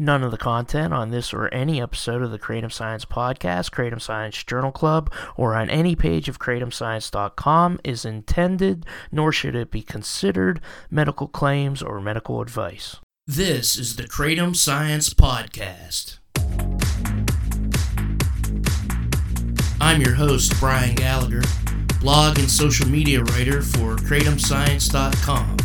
None of the content on this or any episode of the Kratom Science Podcast, Kratom Science Journal Club, or on any page of kratomscience.com is intended, nor should it be considered medical claims or medical advice. This is the Kratom Science Podcast. I'm your host, Brian Gallagher, blog and social media writer for kratomscience.com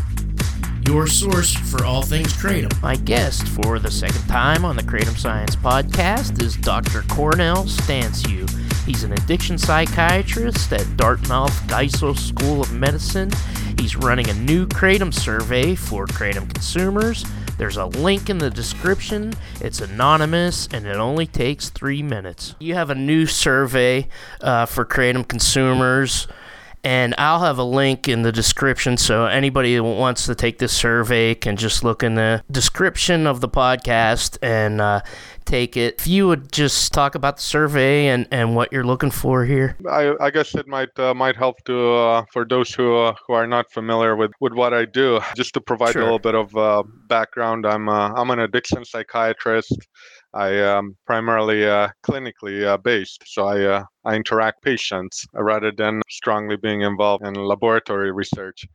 your source for all things Kratom. My guest for the second time on the Kratom Science podcast is Dr. Cornel Stanciu. He's an addiction psychiatrist at Dartmouth Geisel School of Medicine. He's running a new Kratom survey for Kratom consumers. There's a link in the description. It's anonymous and it only takes three minutes. You have a new survey uh, for Kratom consumers and I'll have a link in the description so anybody who wants to take this survey can just look in the description of the podcast and uh, take it. If you would just talk about the survey and, and what you're looking for here. I, I guess it might uh, might help to uh, for those who uh, who are not familiar with, with what I do. Just to provide sure. a little bit of uh, background, I'm uh, I'm an addiction psychiatrist. I am primarily uh, clinically uh, based, so I uh, I interact patients rather than strongly being involved in laboratory research.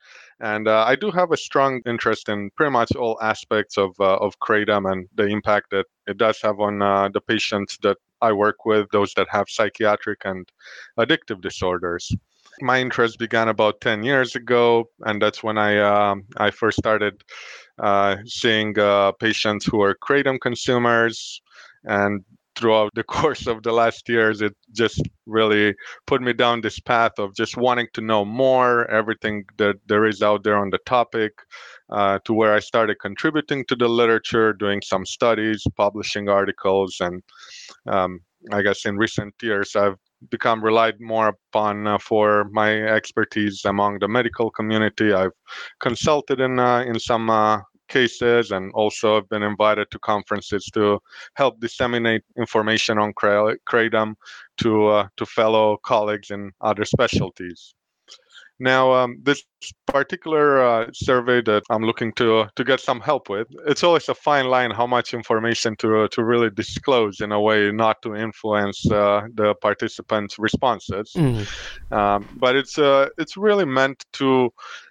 And uh, I do have a strong interest in pretty much all aspects of uh, of kratom and the impact that it does have on uh, the patients that I work with, those that have psychiatric and addictive disorders my interest began about 10 years ago and that's when i um, i first started uh, seeing uh, patients who are kratom consumers and throughout the course of the last years it just really put me down this path of just wanting to know more everything that there is out there on the topic uh, to where i started contributing to the literature doing some studies publishing articles and um, i guess in recent years i've become relied more upon uh, for my expertise among the medical community i've consulted in uh, in some uh, cases and also have been invited to conferences to help disseminate information on kratom to uh, to fellow colleagues in other specialties. Now, um, this particular uh, survey that I'm looking to to get some help with, it's always a fine line how much information to to really disclose in a way not to influence uh, the participants' responses. Mm. Um, but it's uh, it's really meant to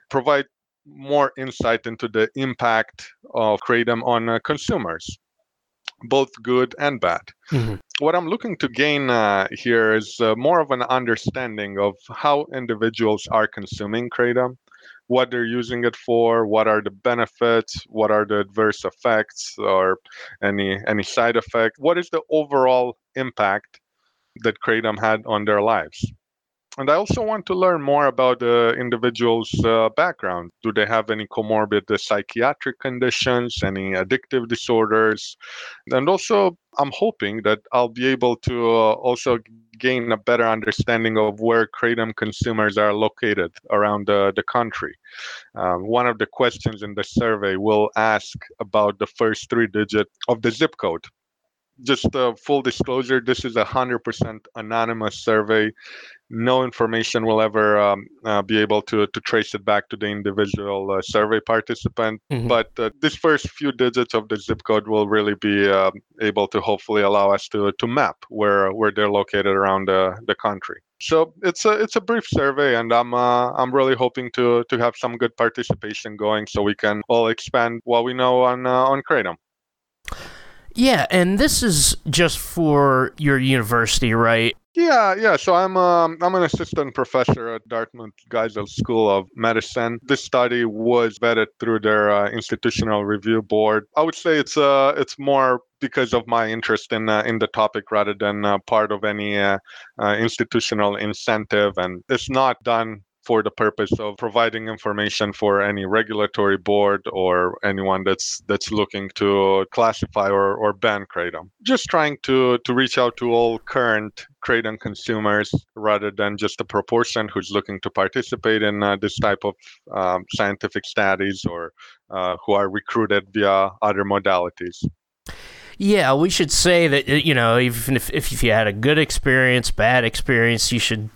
provide more insight into the impact of kratom on uh, consumers both good and bad mm-hmm. what i'm looking to gain uh, here is uh, more of an understanding of how individuals are consuming kratom what they're using it for what are the benefits what are the adverse effects or any any side effect what is the overall impact that kratom had on their lives and I also want to learn more about the individual's uh, background. Do they have any comorbid uh, psychiatric conditions, any addictive disorders? And also, I'm hoping that I'll be able to uh, also gain a better understanding of where kratom consumers are located around the, country. Um, one of the questions in the survey will ask about the first three digit of the zip code just uh, full disclosure this is a 100% anonymous survey no information will ever um, uh, be able to, to trace it back to the individual uh, survey participant. Mm-hmm. But uh, this first few digits of the zip code will really be um, able to hopefully allow us to, to map where where they're located around the, the country. So it's a it's a brief survey, and I'm uh, I'm really hoping to to have some good participation going, so we can all expand what we know on uh, on kratom. Yeah, and this is just for your university, right? Yeah, yeah. So I'm um, I'm an assistant professor at Dartmouth Geisel School of Medicine. This study was vetted through their uh, institutional review board. I would say it's uh it's more because of my interest in uh, in the topic rather than uh, part of any uh, uh, institutional incentive, and it's not done for the purpose of providing information for any regulatory board or anyone that's that's looking to classify or, or ban kratom. Just trying to to reach out to all current kratom consumers rather than just a proportion who's looking to participate in uh, this type of um, scientific studies or uh, who are recruited via other modalities. Yeah, we should say that you know even if if you had a good experience, bad experience, you should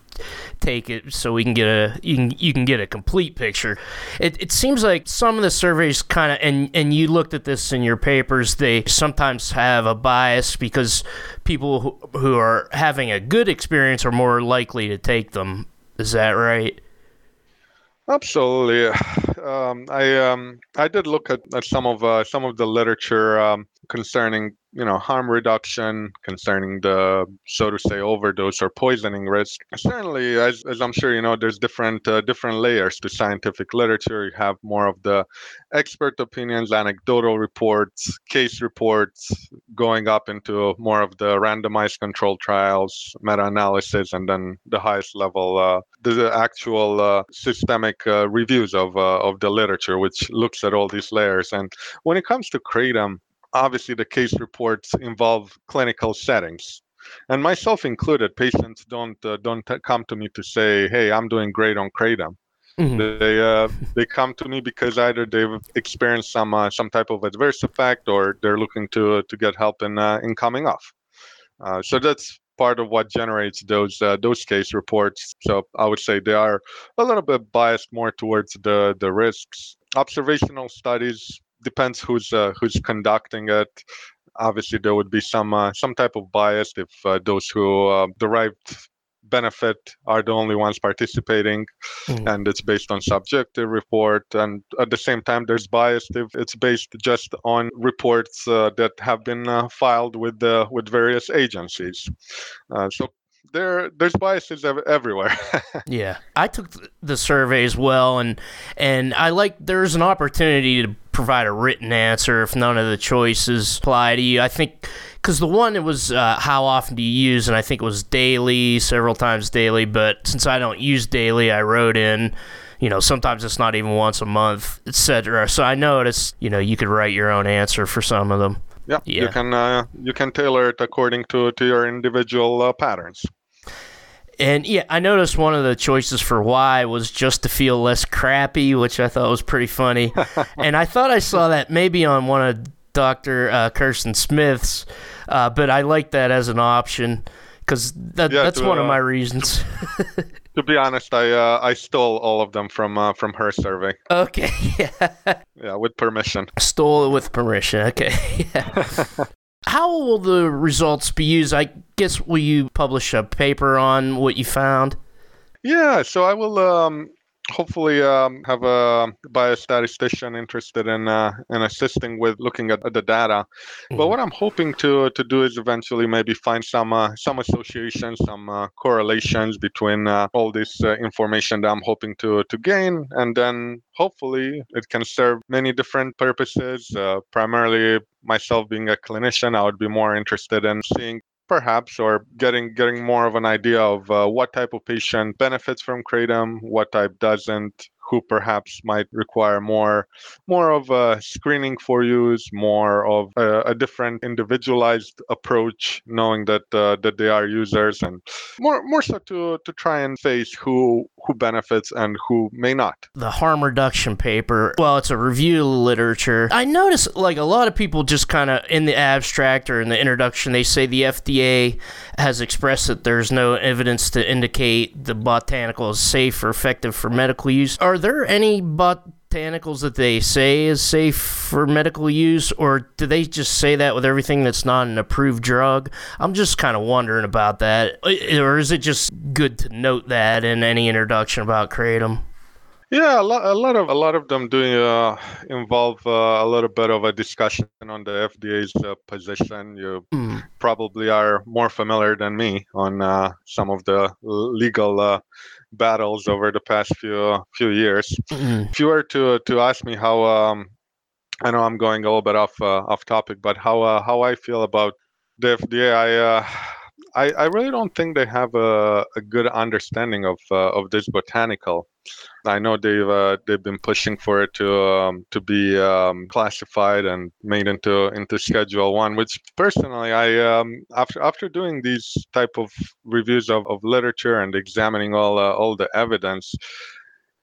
take it so we can get a you can you can get a complete picture. It it seems like some of the surveys kind of and and you looked at this in your papers. They sometimes have a bias because people who, who are having a good experience are more likely to take them. Is that right? Absolutely. Um, I um, I did look at, at some of uh, some of the literature um, concerning you know harm reduction concerning the so to say overdose or poisoning risk. Certainly as, as i'm sure you know there's different uh, different layers to scientific literature. You have more of the expert opinions anecdotal reports case reports going up into more of the randomized controlled trials meta-analysis and then the highest level uh, the actual uh, systemic uh, reviews of uh, of the literature which looks at all these layers. And when it comes to kratom obviously the case reports involve clinical settings. And myself included patients don't uh, don't t- come to me to say hey i'm doing great on kratom. Mm-hmm. they uh, they come to me because either they've experienced some uh, some type of adverse effect or they're looking to to get help in uh, in coming off. Uh, so that's part of what generates those uh, those case reports. So i would say they are a little bit biased more towards the the risks. Observational studies depends who's uh, who's conducting it. Obviously, there would be some uh, some type of bias if uh, those who uh, derived benefit are the only ones participating mm. and it's based on subjective report and at the same time there's bias if it's based just on reports uh, that have been uh, filed with the with various agencies uh, so there there's biases everywhere. yeah, I took the survey as well, and and I like there's an opportunity to provide a written answer if none of the choices apply to you. I think because the one it was uh, how often do you use, and I think it was daily, several times daily. But since I don't use daily, I wrote in. You know, sometimes it's not even once a month, etc. So I noticed, you know, you could write your own answer for some of them. Yeah, yeah. you can uh, you can tailor it according to to your individual uh, patterns. And yeah, I noticed one of the choices for why was just to feel less crappy, which I thought was pretty funny. and I thought I saw that maybe on one of Dr. Uh, Kirsten Smith's, uh, but I like that as an option because that, yeah, that's to, one uh, of my reasons. to be honest, I uh, I stole all of them from uh, from her survey. Okay. Yeah. Yeah, with permission. Stole it with permission. Okay. Yeah. How will the results be used? I guess will you publish a paper on what you found? Yeah, so I will um, hopefully um, have a biostatistician interested in uh, in assisting with looking at, the data. Mm-hmm. But what I'm hoping to to do is eventually maybe find some uh, some associations, some uh, correlations between uh, all this uh, information that I'm hoping to to gain, and then hopefully it can serve many different purposes. Uh, primarily, myself being a clinician, I would be more interested in seeing perhaps or getting getting more of an idea of uh, what type of patient benefits from kratom what type doesn't who perhaps might require more more of a screening for use more of a, a different individualized approach knowing that uh, that they are users and more more so to to try and face who who benefits and who may not. The harm reduction paper. Well it's a review literature. I notice like a lot of people just kind of in the abstract or in the introduction they say the fda has expressed that there's no evidence to indicate the botanical is safe or effective for medical use. Are there any botanicals that they say is safe for medical use, or do they just say that with everything that's not an approved drug? I'm just kind of wondering about that. Or is it just good to note that in any introduction about kratom? Yeah, a lot, a lot of a lot of them do uh, involve uh, a little bit of a discussion on the FDA's uh, position. You mm. probably are more familiar than me on uh, some of the legal uh, battles over the past few few years. Mm-hmm. If you were to to ask me how, um, I know I'm going a little bit off uh, off topic, but how how I feel about the FDA, I I, I really don't think they have a, a good understanding of uh, of this botanical. I know they've uh, they've been pushing for it to um, to be um, classified and made into into Schedule One, which personally I um, after after doing these type of reviews of, of literature and examining all uh, all the evidence,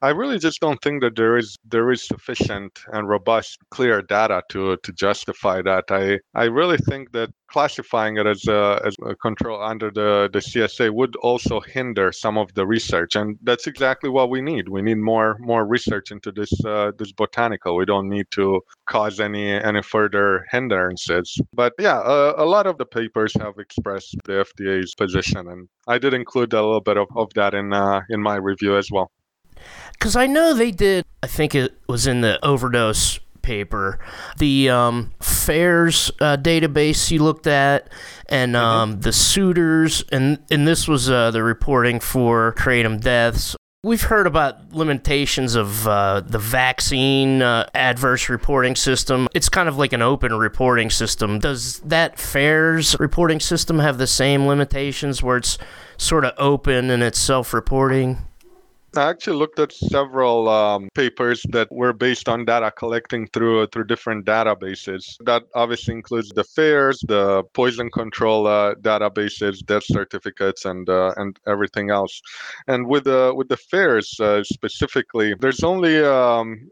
I really just don't think that there is there is sufficient and robust, clear data to to justify that. I I really think that classifying it as a, as a control under the, the CSA would also hinder some of the research, and that's exactly what we need. We need more more research into this uh, this botanical. We don't need to cause any any further hindrances. But yeah, uh, a lot of the papers have expressed the FDA's position, and I did include a little bit of, of that in uh, in my review as well. Because I know they did, I think it was in the overdose paper, the um, FAERS uh, database you looked at, and mm-hmm. um, mm-hmm. the suitors, and, and this was uh, the reporting for kratom deaths. We've heard about limitations of uh, the vaccine uh, adverse reporting system. It's kind of like an open reporting system. Does that FAERS reporting system have the same limitations where it's sort of open and it's self reporting? I actually looked at several um, papers that were based on data collecting through through different databases. That obviously includes the FAERS, the poison control uh, databases, death certificates, and uh, and everything else. And with the with the FAERS uh, specifically, there's only um,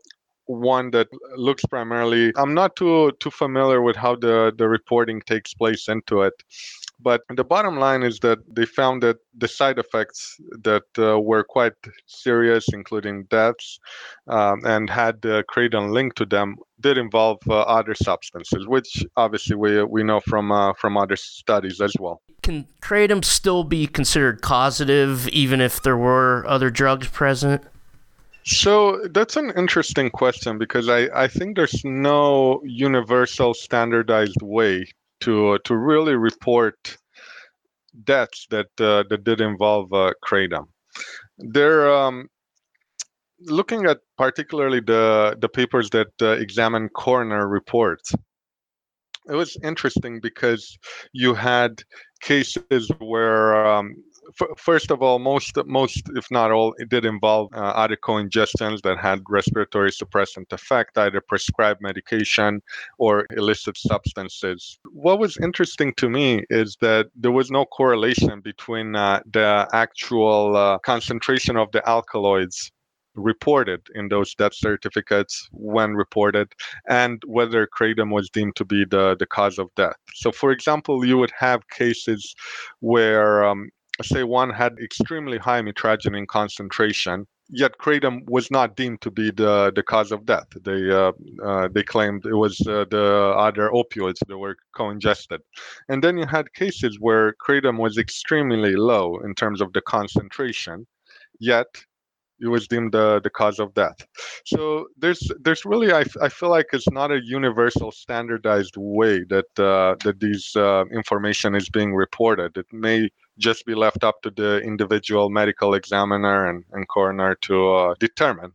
one that looks primarily. I'm not too too familiar with how the the reporting takes place into it. But the bottom line is that they found that the side effects that uh, were quite serious, including deaths, um, and had the kratom linked to them, did involve uh, other substances, which obviously we we know from uh, from other studies as well. Can kratom still be considered causative, even if there were other drugs present? So that's an interesting question because I, I think there's no universal standardized way to to really report deaths that uh, that did involve uh, kratom. They're um, looking at particularly the the papers that uh, examine coroner reports. It was interesting because you had cases where um, first of all, most, most, if not all, it did involve uh, other co-ingestions that had respiratory suppressant effect, either prescribed medication or illicit substances. What was interesting to me is that there was no correlation between uh, the actual uh, concentration of the alkaloids reported in those death certificates when reported and whether kratom was deemed to be the, the cause of death. So, for example, you would have cases where um, say one had extremely high mitragynine concentration, yet kratom was not deemed to be the, the cause of death. They uh, uh, they claimed it was uh, the other opioids that were co-ingested, and then you had cases where kratom was extremely low in terms of the concentration, yet it was deemed the, the cause of death. So there's there's really I, I feel like it's not a universal standardized way that uh, that these uh, information is being reported. It may just be left up to the individual medical examiner and, and coroner to uh, determine.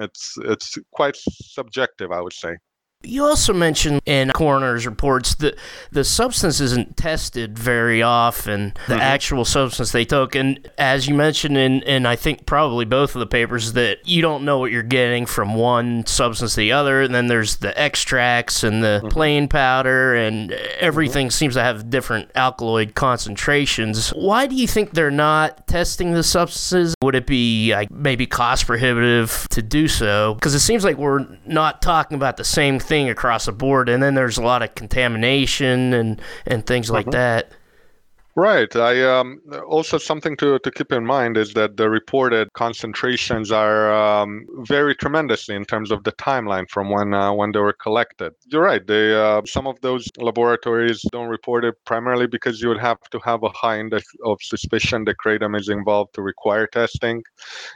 It's it's quite subjective, I would say. You also mentioned in coroner's reports that the substance isn't tested very often, the mm-hmm. actual substance they took. And as you mentioned in, in, I think probably both of the papers, that you don't know what you're getting from one substance to the other. And then there's the extracts and the mm-hmm. plain powder, and everything mm-hmm. seems to have different alkaloid concentrations. Why do you think they're not testing the substances? Would it be like maybe cost prohibitive to do so? Because it seems like we're not talking about the same thing across the board, and then there's a lot of contamination and and things like mm-hmm. that. Right. I um, also something to, to keep in mind is that the reported concentrations are um, very tremendous in terms of the timeline from when uh, when they were collected. You're right. They uh, some of those laboratories don't report it primarily because you would have to have a high index of suspicion that kratom is involved to require testing,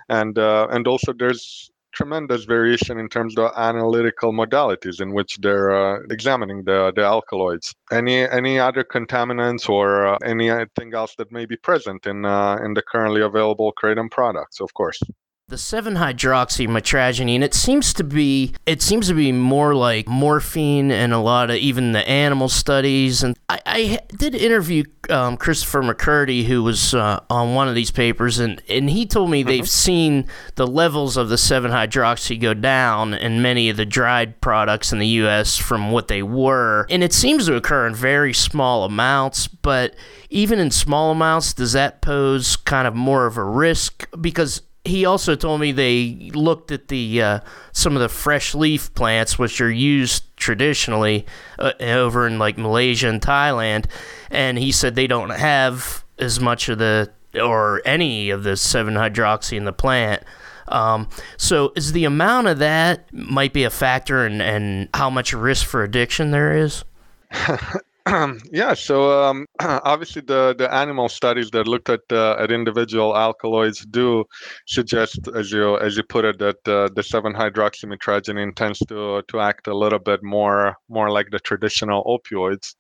and uh, and also there's tremendous variation in terms of analytical modalities in which they're uh, examining the, the alkaloids. Any any other contaminants or uh, anything else that may be present in uh, in the currently available kratom products, of course. The 7-hydroxymitragynine, it seems to be it seems to be more like morphine and a lot of even the animal studies. And I, I did interview um, Christopher McCurdy, who was uh, on one of these papers, and, and he told me they've uh-huh. seen the levels of the 7-hydroxy go down in many of the dried products in the U.S. from what they were. And it seems to occur in very small amounts, but even in small amounts, does that pose kind of more of a risk? Because he also told me they looked at the uh, some of the fresh leaf plants which are used traditionally uh, over in like Malaysia and Thailand, and he said they don't have as much of the or any of the 7 hydroxy in the plant. Um, so is the amount of that might be a factor in how much risk for addiction there is? yeah, so um, obviously the, the animal studies that looked at uh, at individual alkaloids do suggest, as you as you put it, that uh, the seven hydroxymitragynine tends to to act a little bit more more like the traditional opioids,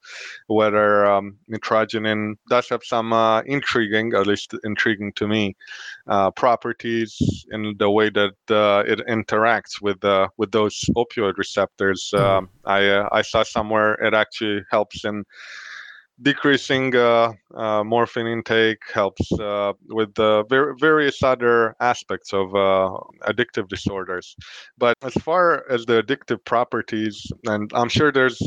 whether um, does have some uh, intriguing, at least intriguing to me, uh, properties in the way that uh, it interacts with uh, with those opioid receptors. Mm. Um, I I saw somewhere it actually helps in decreasing uh, uh, morphine intake helps uh, with the ver- various other aspects of uh, addictive disorders. But as far as the addictive properties, and I'm sure there's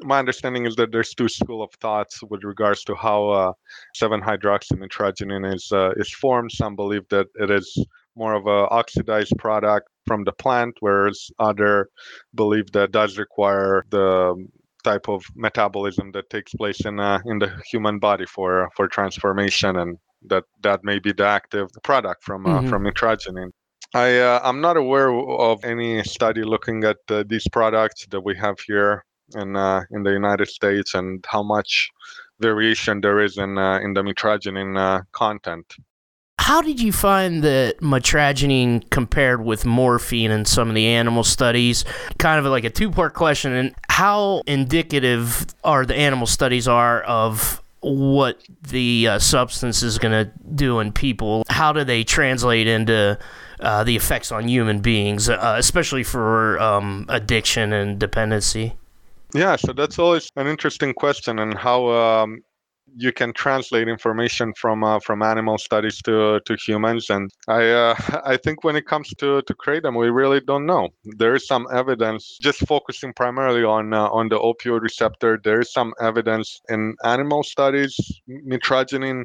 my understanding is that there's two school of thoughts with regards to how uh, 7-hydroxymitragynine is uh, is formed. Some believe that it is more of a oxidized product from the plant, whereas other believe that does require the type of metabolism that takes place in uh, in the human body for for transformation, and that that may be the active product from uh, mm-hmm. from mitragynine. I uh, I'm not aware of any study looking at uh, these products that we have here in uh, in the United States and how much variation there is in uh, in the mitragynine content. How did you find that mitragynine compared with morphine in some of the animal studies? Kind of like a two part question. And how indicative are the animal studies are of what the uh, substance is going to do in people? How do they translate into uh, the effects on human beings, uh, especially for um, addiction and dependency? Yeah, so that's always an interesting question, and how um, you can translate information from uh, from animal studies to to humans and i uh, i think when it comes to to kratom we really don't know. There is some evidence just focusing primarily on uh, on the opioid receptor there is some evidence in animal studies mitragynine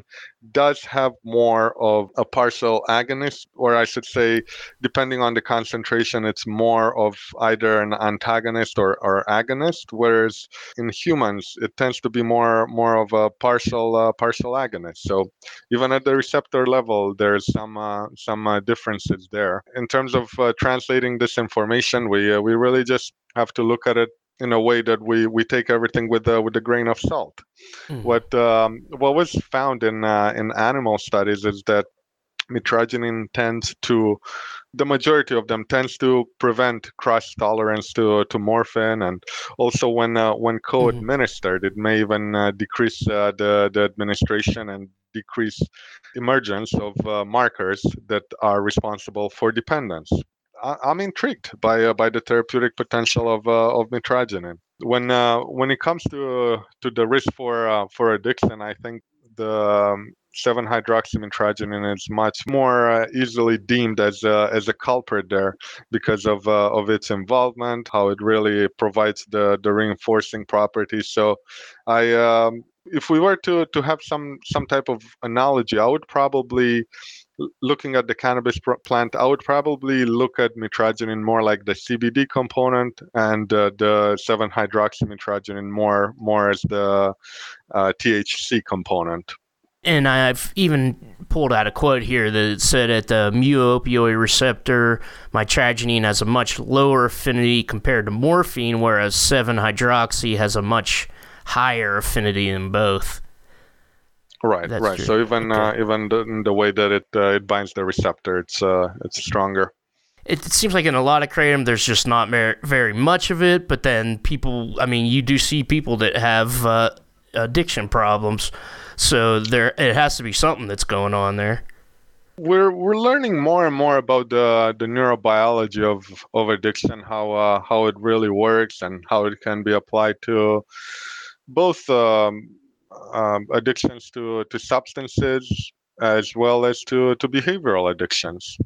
does have more of a partial agonist or i should say depending on the concentration it's more of either an antagonist or, or agonist whereas in humans it tends to be more more of a partial partial uh, partial agonist. So even at the receptor level, there's some uh, some uh, differences there. In terms of uh, translating this information, we uh, we really just have to look at it in a way that we we take everything with a with a grain of salt. Mm. What um, what was found in uh, in animal studies is that mitragynine tends to the majority of them tends to prevent cross tolerance to to morphine and also when uh, when mm-hmm. co-administered it may even uh, decrease uh, the the administration and decrease emergence of uh, markers that are responsible for dependence I, am intrigued by uh, by the therapeutic potential of uh, of mitragynine when when it comes to to the risk for for addiction i think the um, 7 hydroxymitragynine is much more uh, easily deemed as a, as a culprit there because of uh, of its involvement how it really provides the the reinforcing properties. So i um, if we were to to have some some type of analogy i would probably looking at the cannabis plant i would probably look at mitragynine more like the cbd component and uh, the 7 hydroxymitragynine more more as the uh, thc component and I've even pulled out a quote here that said at the mu opioid receptor, mitragynine has a much lower affinity compared to morphine, whereas 7 hydroxy has a much higher affinity than both. Right, That's right. True. So even okay. uh, even the, the, way that it uh, it binds the receptor, it's uh, it's stronger. It, it seems like in a lot of kratom, there's just not very, very much of it. But then people, I mean, you do see people that have uh, addiction problems so there, it has to be something that's going on there. We're we're learning more and more about the the neurobiology of of addiction, how uh, how it really works, and how it can be applied to both um, um, addictions to to substances as well as to to behavioral addictions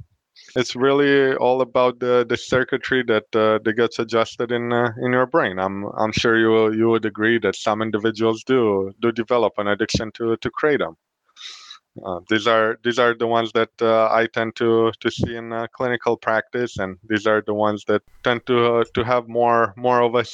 it's really all about the, the circuitry that uh, that gets adjusted in uh, in your brain. I'm I'm sure you you would agree that some individuals do do develop an addiction to to kratom. Uh, these are these are the ones that uh, I tend to to see in uh, clinical practice, and these are the ones that tend to uh, to have more more of a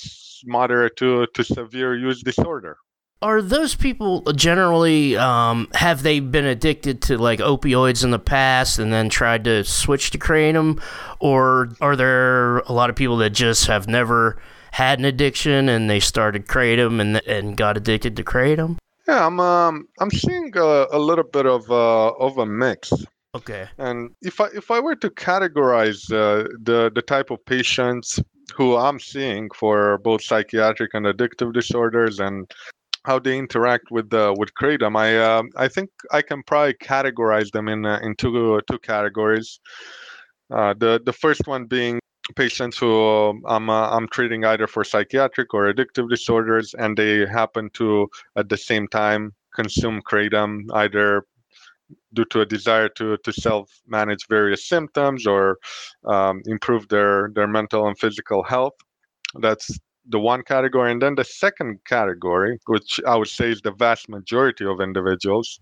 moderate to to severe use disorder. Are those people generally um, have they been addicted to like opioids in the past and then tried to switch to kratom, or are there a lot of people that just have never had an addiction and they started kratom and and got addicted to kratom? Yeah, I'm um, I'm seeing a, a little bit of uh, of a mix. Okay. And if I if I were to categorize uh, the the type of patients who I'm seeing for both psychiatric and addictive disorders and how they interact with the with kratom, I uh, I think I can probably categorize them in uh, in two two categories. Uh, the the first one being patients who I'm uh, I'm treating either for psychiatric or addictive disorders, and they happen to at the same time consume kratom either due to a desire to to self manage various symptoms or um, improve their their mental and physical health. That's the one category and then the second category which i would say is the vast majority of individuals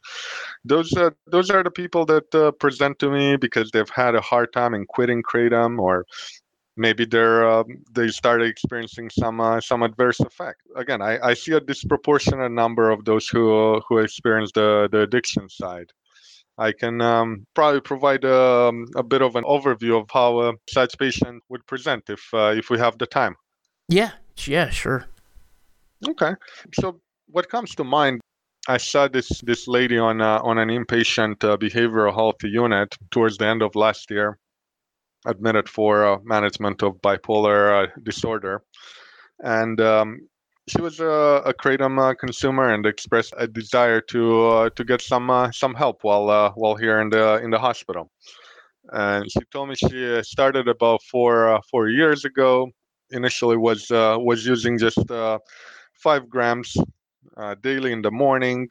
those are those are the people that uh, present to me because they've had a hard time in quitting kratom or maybe they're um, they started experiencing some uh, some adverse effect. Again, I, I see a disproportionate number of those who who experience the the addiction side. I can um, probably provide um, a bit of an overview of how uh, such patient would present if uh, if we have the time. Yeah, yeah, sure. Okay, so what comes to mind? I saw this this lady on uh, on an inpatient uh, behavioral health unit towards the end of last year admitted for uh, management of bipolar uh, disorder. And um, she was a, a kratom uh, consumer and expressed a desire to uh, to get some some help while while here in the in the hospital. And she told me she started about four four years ago. Initially was was using just five grams uh, daily in the morning,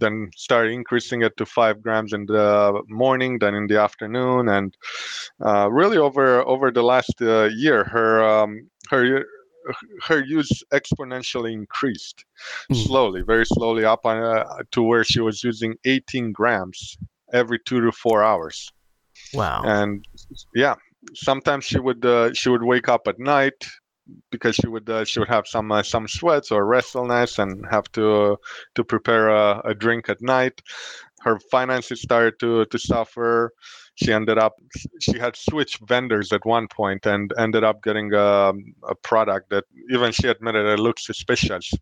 then started increasing it to five grams in the morning, then in the afternoon, and uh, really over over the last uh, year, her um, her her use exponentially increased mm. slowly, very slowly up on, uh, to where she was using 18 grams every two to four hours. Wow! And yeah, sometimes she would uh, she would wake up at night because she would uh, she would have some uh, some sweats or restlessness and have to uh, to prepare a, a, drink at night. Her finances started to to suffer. She ended up she had switched vendors at one point and ended up getting a, a product that even she admitted it looked suspicious,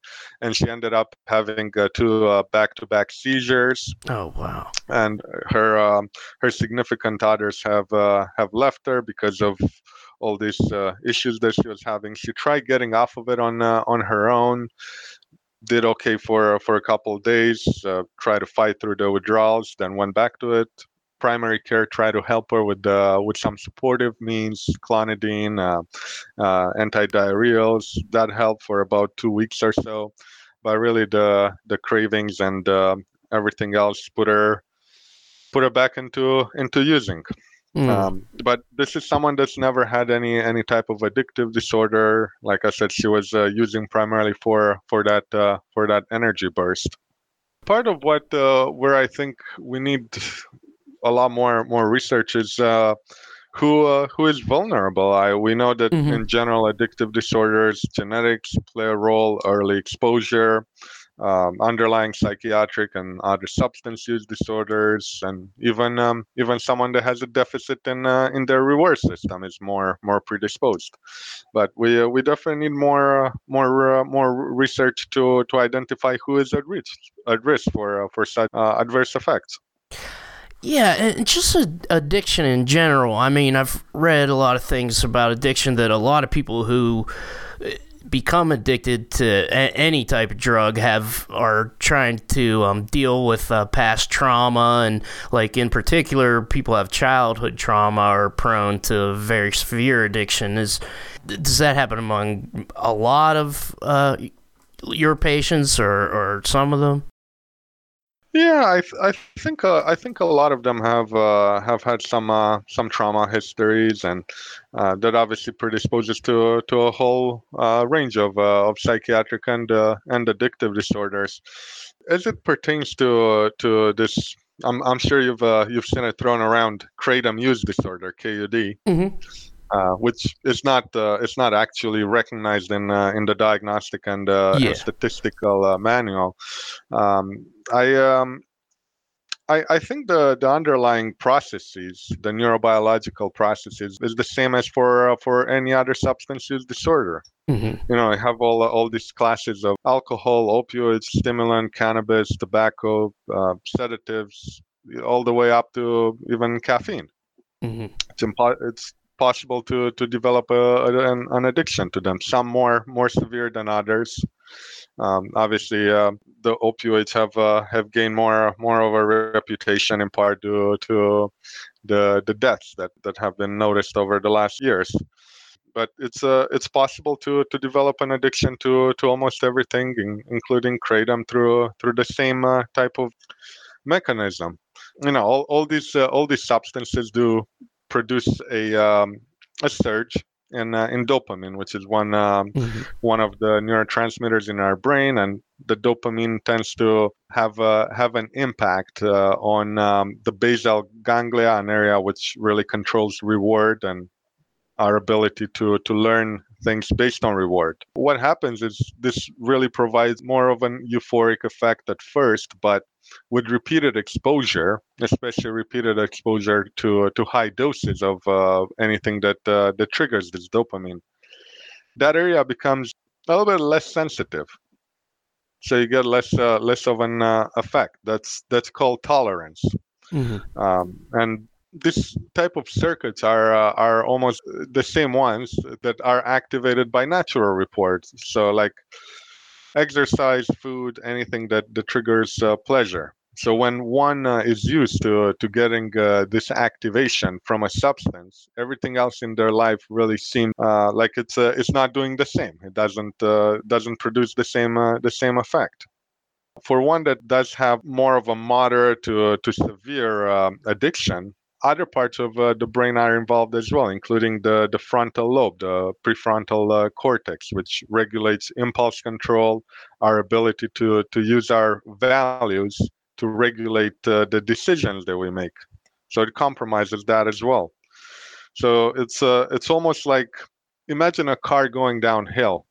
and she ended up having uh, two uh, back-to-back seizures. Oh wow! And her um, her significant others have uh, have left her because of all these uh, issues that she was having. She tried getting off of it on uh, on her own. Did okay for for a couple of days. Uh, tried to fight through the withdrawals. Then went back to it. Primary care try to help her with uh, with some supportive means, clonidine, uh, uh, antidiarrheals. That helped for about two weeks or so. But really, the the cravings and everything else put her put her back into into using. Mm. Um, but this is someone that's never had any any type of addictive disorder. Like I said, she was uh, using primarily for for that uh, for that energy burst. Part of what uh, where I think we need a lot more more research is uh, who uh, who is vulnerable. I we know that mm-hmm. in general addictive disorders, genetics play a role, early exposure um, underlying psychiatric and other substance use disorders, and even um, even someone that has a deficit in uh, in their reward system is more more predisposed. But we uh, we definitely need more uh, more uh, more research to to identify who is at risk at risk for uh, for such uh, adverse effects. Yeah, and just addiction in general. I mean, I've read a lot of things about addiction that a lot of people who become addicted to a- any type of drug have are trying to um, deal with uh, past trauma and like in particular people have childhood trauma are prone to very severe addiction is does that happen among a lot of uh, your patients or, or some of them yeah, I, th- I think uh, I think a lot of them have uh, have had some uh, some trauma histories, and uh, that obviously predisposes to to a whole uh, range of uh, of psychiatric and and addictive disorders. As it pertains to to this I'm I'm sure you've you've seen it thrown around kratom use disorder KUD. Mm-hmm. Uh, which is not uh, it's not actually recognized in uh, in the diagnostic and, uh, yeah. and statistical uh, manual. Um, I um, I, I think the, the underlying processes, the neurobiological processes, is the same as for uh, for any other substance use disorder. Mm-hmm. You know, I have all all these classes of alcohol, opioids, stimulant, cannabis, tobacco, uh, sedatives, all the way up to even caffeine. Mm-hmm. It's impo- it's possible to to develop a, an, an addiction to them. Some more more severe than others. Um, obviously, uh, the opioids have uh, have gained more more of a reputation in part due to the the deaths that, that have been noticed over the last years. But it's uh, it's possible to to develop an addiction to to almost everything, in, including kratom, through through the same uh, type of mechanism. You know, all, all these uh, all these substances do produce a um, a surge in uh, in dopamine, which is one um, mm-hmm. one of the neurotransmitters in our brain, and the dopamine tends to have uh, have an impact uh, on um, the basal ganglia, an area which really controls reward and our ability to to learn things based on reward. What happens is this really provides more of an euphoric effect at first, but with repeated exposure, especially repeated exposure to to high doses of uh, anything that uh, that triggers this dopamine, that area becomes a little bit less sensitive. So you get less uh, less of an uh, effect. That's that's called tolerance. Mm-hmm. Um, and this type of circuits are uh, are almost the same ones that are activated by natural reports. So like exercise, food, anything that, that triggers uh, pleasure. So when one uh, is used to to getting uh, this activation from a substance, everything else in their life really seems uh, like it's uh, it's not doing the same. It doesn't uh, doesn't produce the same uh, the same effect. For one that does have more of a moderate to to severe um, addiction, other parts of uh, the brain are involved as well, including the, the frontal lobe, the prefrontal uh, cortex, which regulates impulse control, our ability to, to use our values to regulate uh, the decisions that we make. So it compromises that as well. So it's uh, it's almost like imagine a car going downhill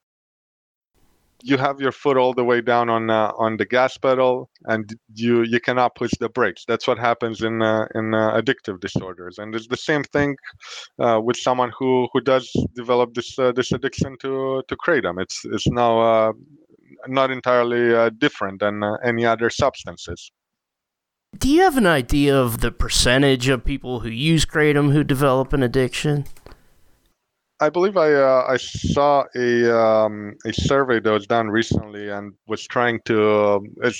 you have your foot all the way down on uh, on the gas pedal and you you cannot push the brakes. That's what happens in uh, in uh, addictive disorders. And it's the same thing uh, with someone who who does develop this uh, this addiction to to kratom. It's it's now uh, not entirely different than any other substances. Do you have an idea of the percentage of people who use kratom who develop an addiction I believe I uh, I saw a um, a survey that was done recently and was trying to uh,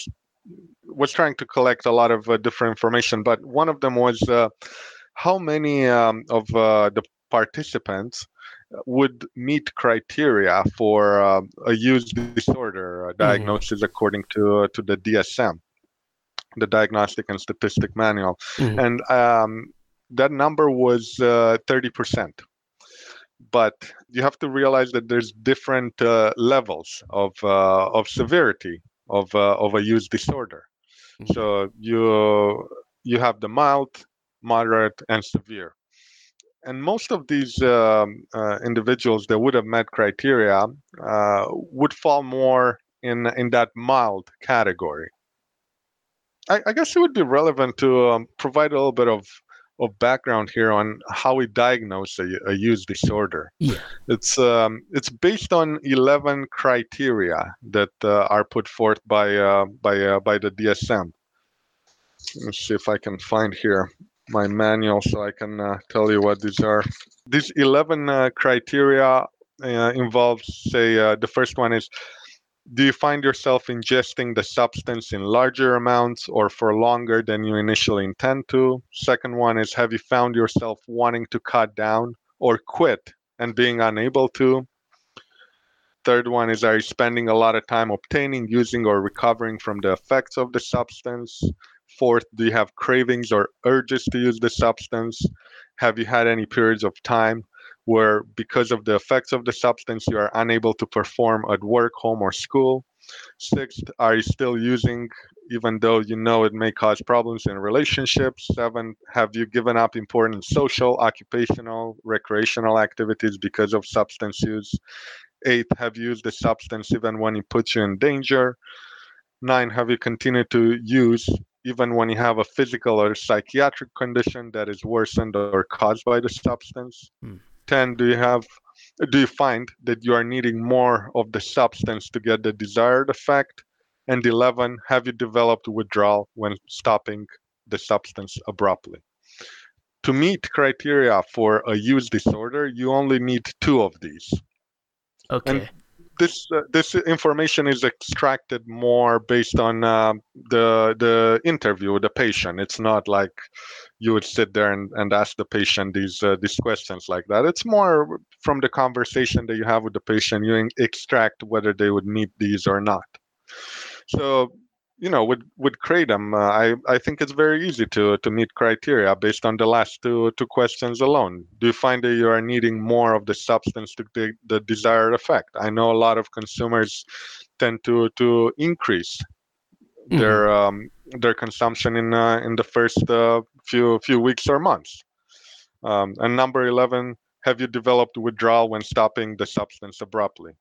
was trying to collect a lot of uh, different information. But one of them was uh, how many um, of uh, the participants would meet criteria for uh, a use disorder mm-hmm. diagnosis mm-hmm. according to to the DSM, the Diagnostic and Statistic Manual, mm-hmm. and um, that number was thirty percent but you have to realize that there's different uh, levels of uh, of severity of uh, of a use disorder. Mm-hmm. So you you have the mild, moderate, and severe. And most of these um, uh, individuals that would have met criteria uh, would fall more in in that mild category. I, I guess it would be relevant to um, provide a little bit of of background here on how we diagnose a, a use disorder. Yeah. It's um, it's based on 11 criteria that uh, are put forth by uh, by uh, by the DSM. Let's see if I can find here my manual so I can uh, tell you what these are. These 11 uh, criteria uh, involves say the first one is do you find yourself ingesting the substance in larger amounts or for longer than you initially intend to? Second one is have you found yourself wanting to cut down or quit and being unable to? Third one is are you spending a lot of time obtaining, using, or recovering from the effects of the substance? Fourth, do you have cravings or urges to use the substance? Have you had any periods of time where because of the effects of the substance you are unable to perform at work home or school Sixth, are you still using even though you know it may cause problems in relationships? Seven, have you given up important social, occupational, recreational activities because of substance use? Eight, have you used the substance even when it puts you in danger? Nine, have you continued to use even when you have a physical or psychiatric condition that is worsened or caused by the substance? Hmm. 10 do you have do you find that you are needing more of the substance to get the desired effect? And 11 have you developed withdrawal when stopping the substance abruptly? To meet criteria for a use disorder you only need two of these. Okay. and this uh, this information is extracted more based on uh, the the interview with the patient. It's not like you would sit there and, and ask the patient these uh, these questions like that. It's more from the conversation that you have with the patient. You extract whether they would need these or not. So you know, with with kratom, uh, I I think it's very easy to to meet criteria based on the last two two questions alone. Do you find that you are needing more of the substance to the, the desired effect? I know a lot of consumers tend to to increase mm-hmm. their um, their consumption in uh, in the first uh, few few weeks or months. Um, and number eleven, have you developed withdrawal when stopping the substance abruptly?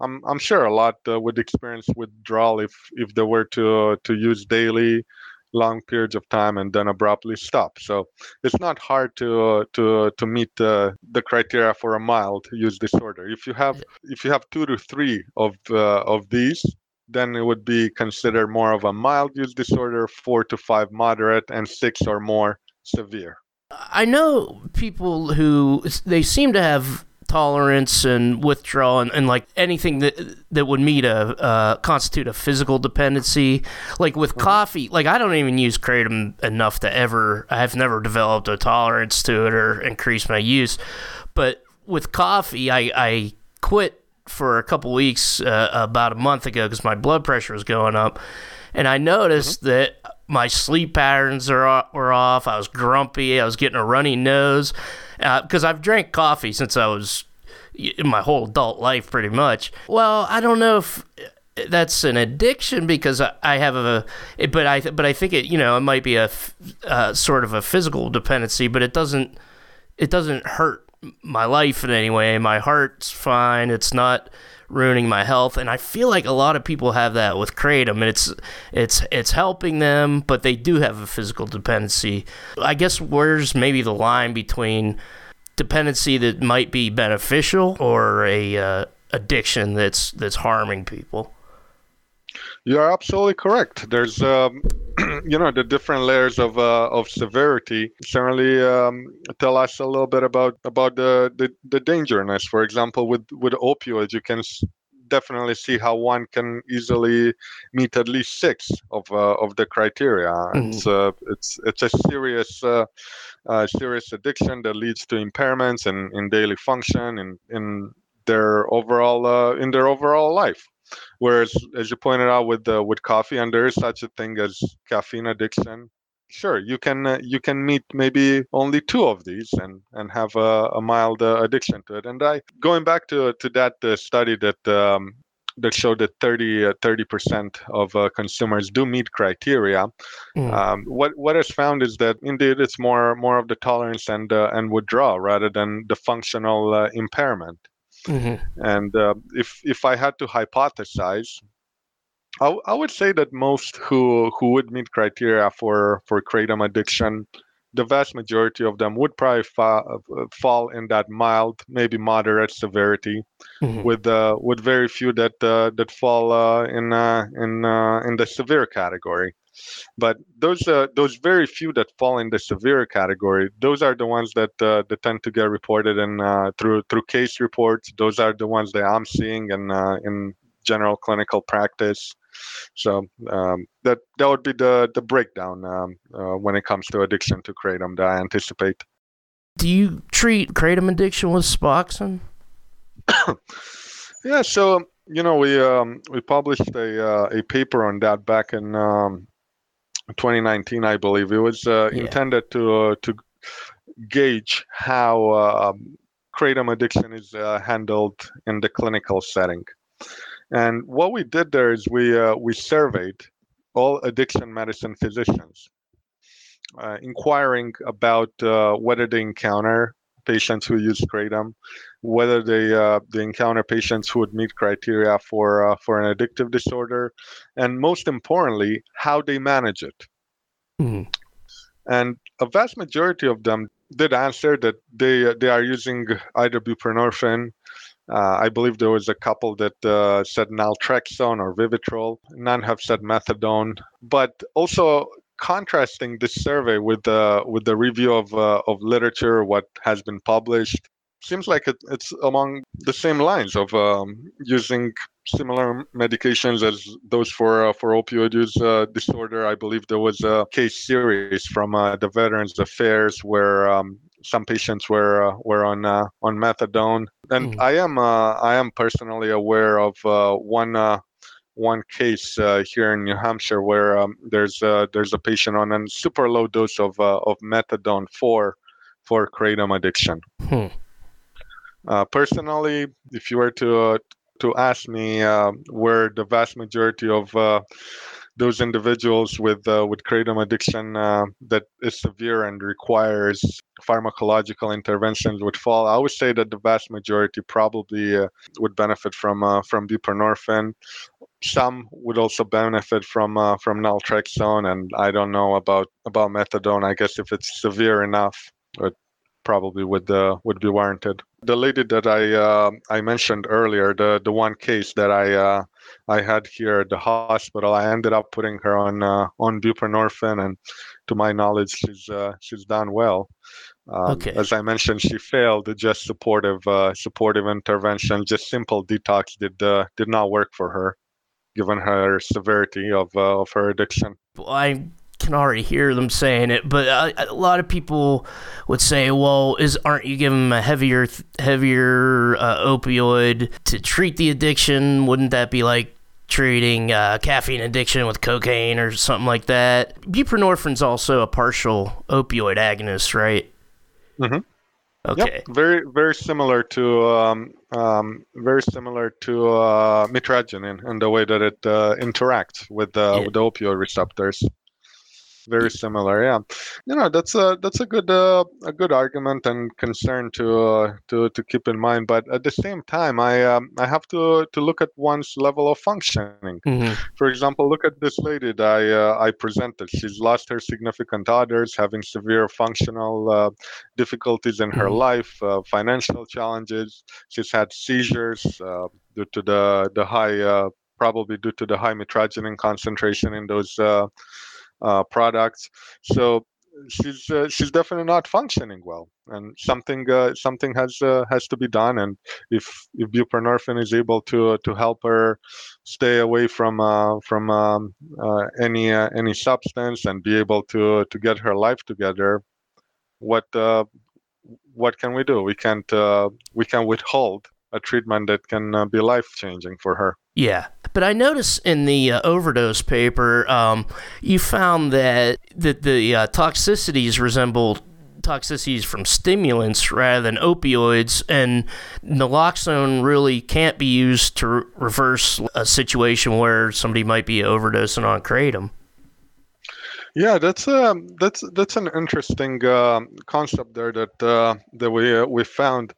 I'm I'm sure a lot uh, would experience withdrawal if if they were to uh, to use daily long periods of time and then abruptly stop. So it's not hard to uh, to to meet the the criteria for a mild use disorder. If you have if you have two to three of uh, of these, then it would be considered more of a mild use disorder. Four to five moderate, and six or more severe. I know people who they seem to have tolerance and withdrawal and, and, like anything that that would meet a uh, constitute a physical dependency like with mm-hmm. coffee like i don't even use kratom enough to ever i've never developed a tolerance to it or increase my use but with coffee i i quit for a couple weeks uh, about a month ago because my blood pressure was going up and i noticed mm-hmm. that my sleep patterns are were off i was grumpy i was getting a runny nose because uh, I've drank coffee since I was in my whole adult life, pretty much. Well, I don't know if that's an addiction because I have a, but I but I think it you know it might be a uh, sort of a physical dependency, but it doesn't it doesn't hurt my life in any way. My heart's fine. It's not ruining my health and I feel like a lot of people have that with kratom and it's it's it's helping them but they do have a physical dependency. I guess where's maybe the line between dependency that might be beneficial or a uh, addiction that's that's harming people? You are absolutely correct. There's, um, you know, the different layers of uh, of severity. Certainly, um, tell us a little bit about about the, the the dangerousness. For example, with with opioids, you can definitely see how one can easily meet at least six of uh, of the criteria. Mm-hmm. It's uh, it's it's a serious uh, uh, serious addiction that leads to impairments in, in daily function in in their overall uh, in their overall life. Whereas, as you pointed out with uh, with coffee, and there is such a thing as caffeine addiction. Sure, you can uh, you can meet maybe only two of these and and have a, a mild uh, addiction to it. And I going back to to that uh, study that um, that showed that 30 uh, percent of uh, consumers do meet criteria. Mm. Um, what what is found is that indeed it's more more of the tolerance and uh, and withdrawal rather than the functional uh, impairment. Mm-hmm. And uh, if if I had to hypothesize, I, I would say that most who who would meet criteria for for kratom addiction, the vast majority of them would probably fa- uh, fall in that mild, maybe moderate severity, mm-hmm. with uh, with very few that uh, that fall uh, in uh, in uh, in the severe category. But those uh, those very few that fall in the severe category, those are the ones that uh, that tend to get reported and uh, through through case reports. Those are the ones that I'm seeing in uh, in general clinical practice. So um, that that would be the the breakdown um, uh, when it comes to addiction to kratom that I anticipate. Do you treat kratom addiction with Suboxone? yeah, so you know we um, we published a uh, a paper on that back in um, 2019, I believe. It was uh, yeah. intended to uh, to gauge how um, kratom addiction is uh, handled in the clinical setting. And what we did there is we uh, we surveyed all addiction medicine physicians, uh, inquiring about uh, whether they encounter patients who use kratom, whether they uh, they encounter patients who would meet criteria for uh, for an addictive disorder, and most importantly, how they manage it. Mm-hmm. And a vast majority of them did answer that they they are using either buprenorphine. Uh, I believe there was a couple that uh, said naltrexone or Vivitrol. None have said methadone. But also contrasting this survey with the with the review of uh, of literature, what has been published, seems like it, it's among the same lines of um, using similar medications as those for uh, for opioid use uh, disorder. I believe there was a case series from uh, the Veterans Affairs where um, some patients were uh, were on uh, on methadone, and mm. I am uh, I am personally aware of one one case uh, here in New Hampshire where um, there's uh, there's a patient on a super low dose of uh, of methadone for for kratom addiction. Hmm. Uh, personally, if you were to uh, to ask me uh, where the vast majority of those individuals with uh, with kratom addiction uh, that is severe and requires pharmacological interventions would fall. I would say that the vast majority probably uh, would benefit from from buprenorphine some would also benefit from uh, from naltrexone, and I don't know about about methadone. I guess if it's severe enough, it probably would uh, would be warranted. The lady that I uh, I mentioned earlier, the the one case that I uh, I had here at the hospital, I ended up putting her on uh, on buprenorphine, and to my knowledge, she's uh, she's done well. Um, okay. As I mentioned, she failed. Just supportive uh, supportive intervention, just simple detox did did not work for her given her severity of uh, of her addiction. I can already hear them saying it, but uh, a lot of people would say, "Well, is aren't you giving them a heavier heavier uh, opioid to treat the addiction? Wouldn't that be like?" Treating uh, caffeine addiction with cocaine or something like that. Buprenorphine's also a partial opioid agonist, right? Mm-hmm. Okay. Yep. Very very similar to um, um, very similar to uh, mitragynine in the way that it uh, interacts with the yeah. with the opioid receptors very similar yeah. You know that's a that's a good uh, a good argument and concern to uh, to to keep in mind but at the same time i um, i have to to look at one's level of functioning. Mm-hmm. for example look at this lady that i uh, i presented. She's lost her significant others having severe functional uh, difficulties in her mm-hmm. life uh, financial challenges. She's had seizures uh, due to the the high probably due to the high mitragynine concentration in those uh, uh, products. So she's uh, she's definitely not functioning well, and something uh, something has uh, has to be done. And if if buprenorphine is able to to help her stay away from uh, from um, uh, any any substance and be able to to get her life together, what what can we do? We can't we can withhold a treatment that can be life changing for her. Yeah, but I noticed in the uh, overdose paper, um, you found that that the uh, toxicities resemble toxicities from stimulants rather than opioids, and naloxone really can't be used to re- reverse a situation where somebody might be overdosing on kratom. Yeah, that's um, that's that's an interesting uh, concept there that uh, that we uh, we found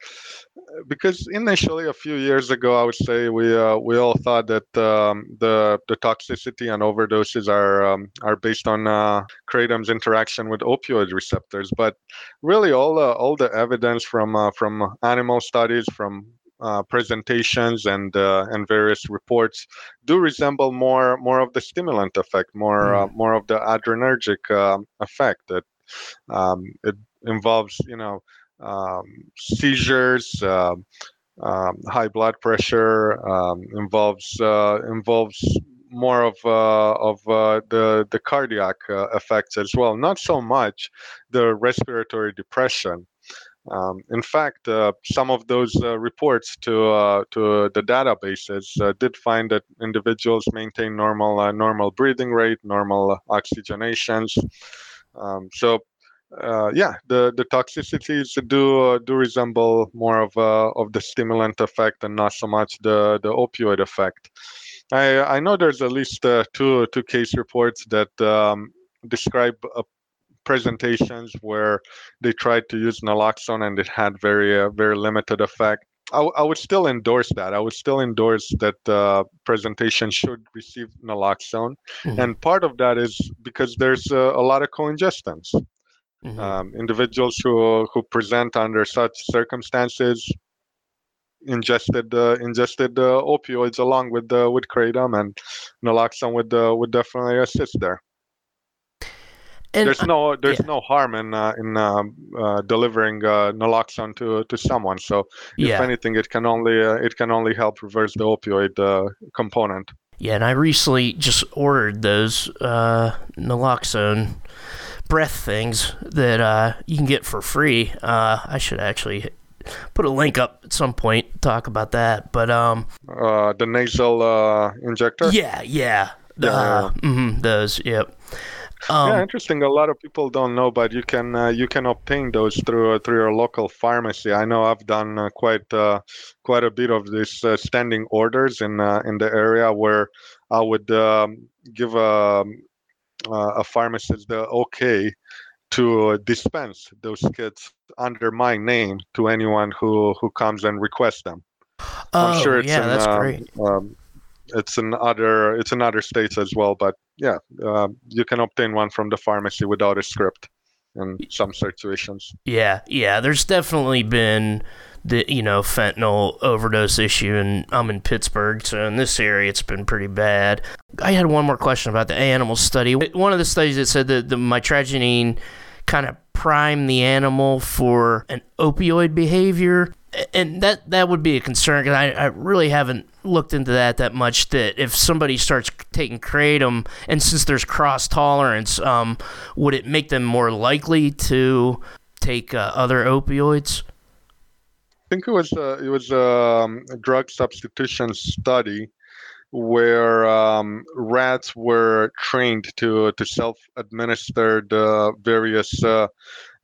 because initially a few years ago, I would say we uh, we all thought that um, the the toxicity and overdoses are um, are based on uh, kratom's interaction with opioid receptors. But really, all the all the evidence from uh, from animal studies, from uh, presentations and uh, and various reports do resemble more more of the stimulant effect, more uh, mm. more of the adrenergic um, effect that um, it involves, you know um, seizures, uh, um, high blood pressure, um, involves uh, involves more of uh, of uh, the the cardiac uh, effects as well. Not so much the respiratory depression. Um, in fact, uh, some of those reports to to the databases did find that individuals maintain normal normal breathing rate, normal oxygenations. Um, so uh, yeah, the, the toxicities do uh, do resemble more of uh, of the stimulant effect and not so much the the opioid effect. I I know there's at least uh, two two case reports that um, describe presentations where they tried to use naloxone and it had very uh, very limited effect. I, I would still endorse that. I would still endorse that uh, presentation should receive naloxone, mm-hmm. and part of that is because there's a, a lot of co-ingestants. Mm-hmm. Um, individuals who who present under such circumstances ingested uh, ingested uh, opioids along with uh, with kratom and naloxone would uh, would definitely assist there. And there's no there's yeah. no harm in uh, in um, uh, delivering uh, naloxone to to someone. So if yeah. anything, it can only uh, it can only help reverse the opioid uh, component. Yeah, and I recently just ordered those uh, naloxone breath things that you can get for free. I should actually put a link up at some point talk about that. But um, the nasal injector. Yeah, yeah, the, yeah. Mm-hmm, those. Yep. Um, yeah, interesting. A lot of people don't know, but you can uh, you can obtain those through uh, through your local pharmacy. I know I've done uh, quite uh, quite a bit of these uh, standing orders in uh, in the area where I would um, give a a pharmacist the okay to dispense those kits under my name to anyone who who comes and requests them. Oh, I'm sure it's yeah, in, that's um, great. Um, it's in other it's in other states as well but yeah uh, you can obtain one from the pharmacy without a script in some situations. Yeah yeah there's definitely been the you know fentanyl overdose issue and i'm in pittsburgh so in this area it's been pretty bad. I had one more question about the animal study. One of the studies that said that the mitragynine kind of primed the animal for an opioid behavior and that that would be a concern because I, I really haven't looked into that that much. That if somebody starts taking kratom, and since there's cross tolerance, um, would it make them more likely to take uh, other opioids? I think it was uh, it was um, a drug substitution study where um, rats were trained to to self-administer the various uh, uh,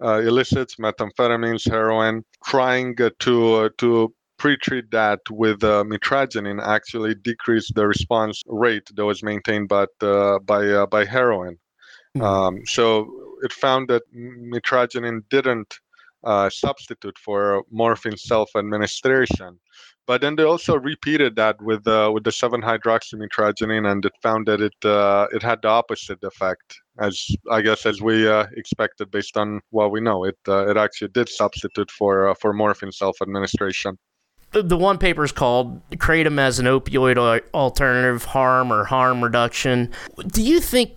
illicits, methamphetamines, heroin, trying uh, to uh, to pre-treat that with uh, mitragynine actually decreased the response rate that was maintained by uh, by uh, by heroin. Mm-hmm. Um, so it found that mitragynine didn't uh, substitute for morphine self-administration. But then they also repeated that with uh, with the 7-hydroxymitragynine, and it found that it uh, it had the opposite effect, as I guess as we uh, expected based on what we know. It uh, it actually did substitute for uh, for morphine self-administration. The, the one paper is called "Kratom as an Opioid Alternative: Harm or Harm Reduction." Do you think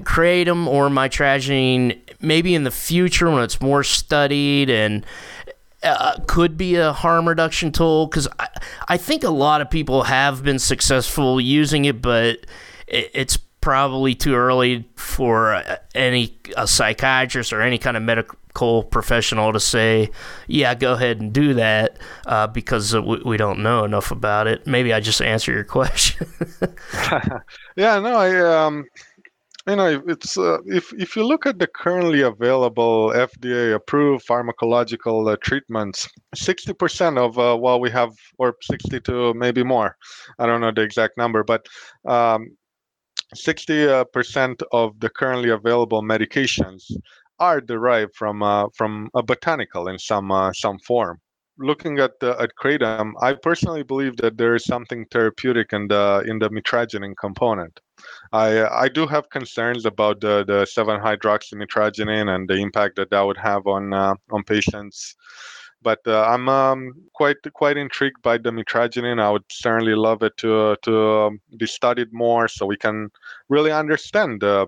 kratom or mitragynine maybe in the future when it's more studied and uh, could be a harm reduction tool because I, I think a lot of people have been successful using it, but it, it's probably too early for any a psychiatrist or any kind of medical professional to say, "Yeah, go ahead and do that," uh, because we, we, don't know enough about it. Maybe I just answer your question. yeah, no, I um, you know it's uh, if if you look at the currently available FDA approved pharmacological uh, treatments, 60% of uh, what we have, or 60 to maybe more, I don't know the exact number, but um, 60% uh, of the currently available medications are derived from uh, from a botanical in some uh, some form looking at the, at kratom, I personally believe that there is something therapeutic in the in the mitragynine component. I I do have concerns about the the seven hydroxymitragynine and the impact that that would have on uh, on patients. But uh, I'm um, quite quite intrigued by the mitragynine. I would certainly love it to to um, be studied more so we can really understand the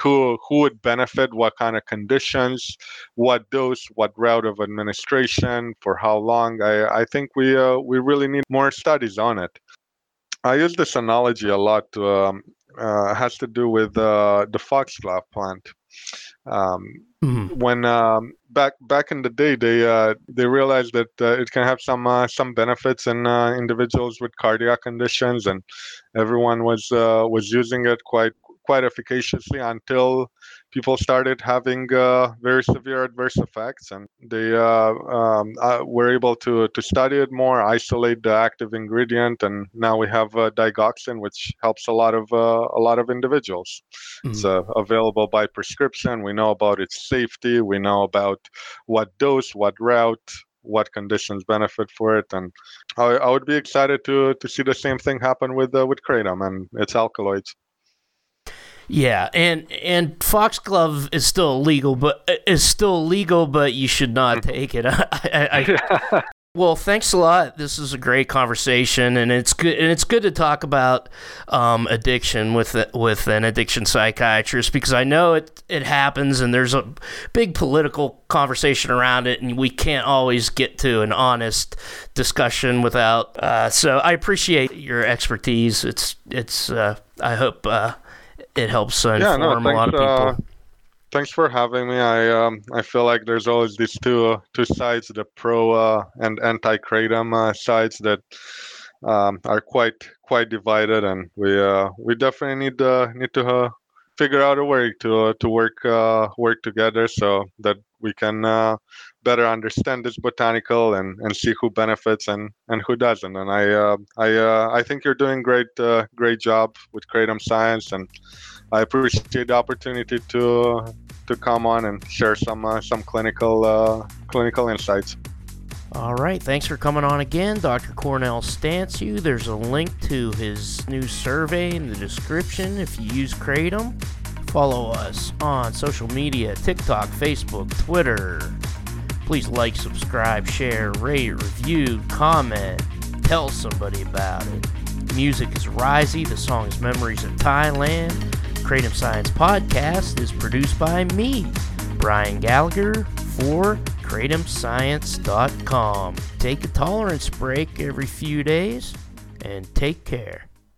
who who would benefit, what kind of conditions, what dose, what route of administration, for how long. I, I think we uh, we really need more studies on it. I use this analogy a lot. Um, uh, has to do with uh, the foxglove plant. Um, mm-hmm. When um, back back in the day, they uh, they realized that uh, it can have some uh, some benefits in uh, individuals with cardiac conditions, and everyone was was using it quite quite efficaciously until people started having uh, very severe adverse effects, and they uh, um, uh, were able to to study it more, isolate the active ingredient, and now we have uh, digoxin, which helps a lot of uh, a lot of individuals. Mm-hmm. It's uh, available by prescription. We know about its safety. We know about what dose, what route, what conditions benefit for it, and I, I, would be excited to to see the same thing happen with uh, with kratom and its alkaloids. Yeah, and and foxglove is still illegal, but is still legal, but you should not mm-hmm. take it. I, I, Well, thanks a lot. This is a great conversation, and it's good. And it's good to talk about um, addiction with with an addiction psychiatrist because I know it it happens, and there's a big political conversation around it, and we can't always get to an honest discussion without. Uh, so I appreciate your expertise. It's it's. Uh, I hope uh, it helps inform yeah, no, thanks, a lot of people. uh, thanks for having me. I um, I feel like there's always these two uh, two sides, the pro uh, and anti kratom uh, sides that um, are quite quite divided, and we uh, we definitely need uh, need to uh, figure out a way to uh, to work uh, work together so that we can uh, better understand this botanical and, and see who benefits and, and who doesn't. And I uh, I uh, I think you're doing great uh, great job with kratom science, and I appreciate the opportunity to to come on and share some uh, some clinical uh, clinical insights. All right, thanks for coming on again, Dr. Cornel Stanciu. There's a link to his new survey in the description if you use Kratom. Follow us on social media TikTok, Facebook, Twitter. Please like, subscribe, share, rate, review, comment, tell somebody about it. Music is Risey, the song is Memories of Thailand. Kratom Science Podcast is produced by me, Brian Gallagher, for KratomScience.com. Take a tolerance break every few days and take care.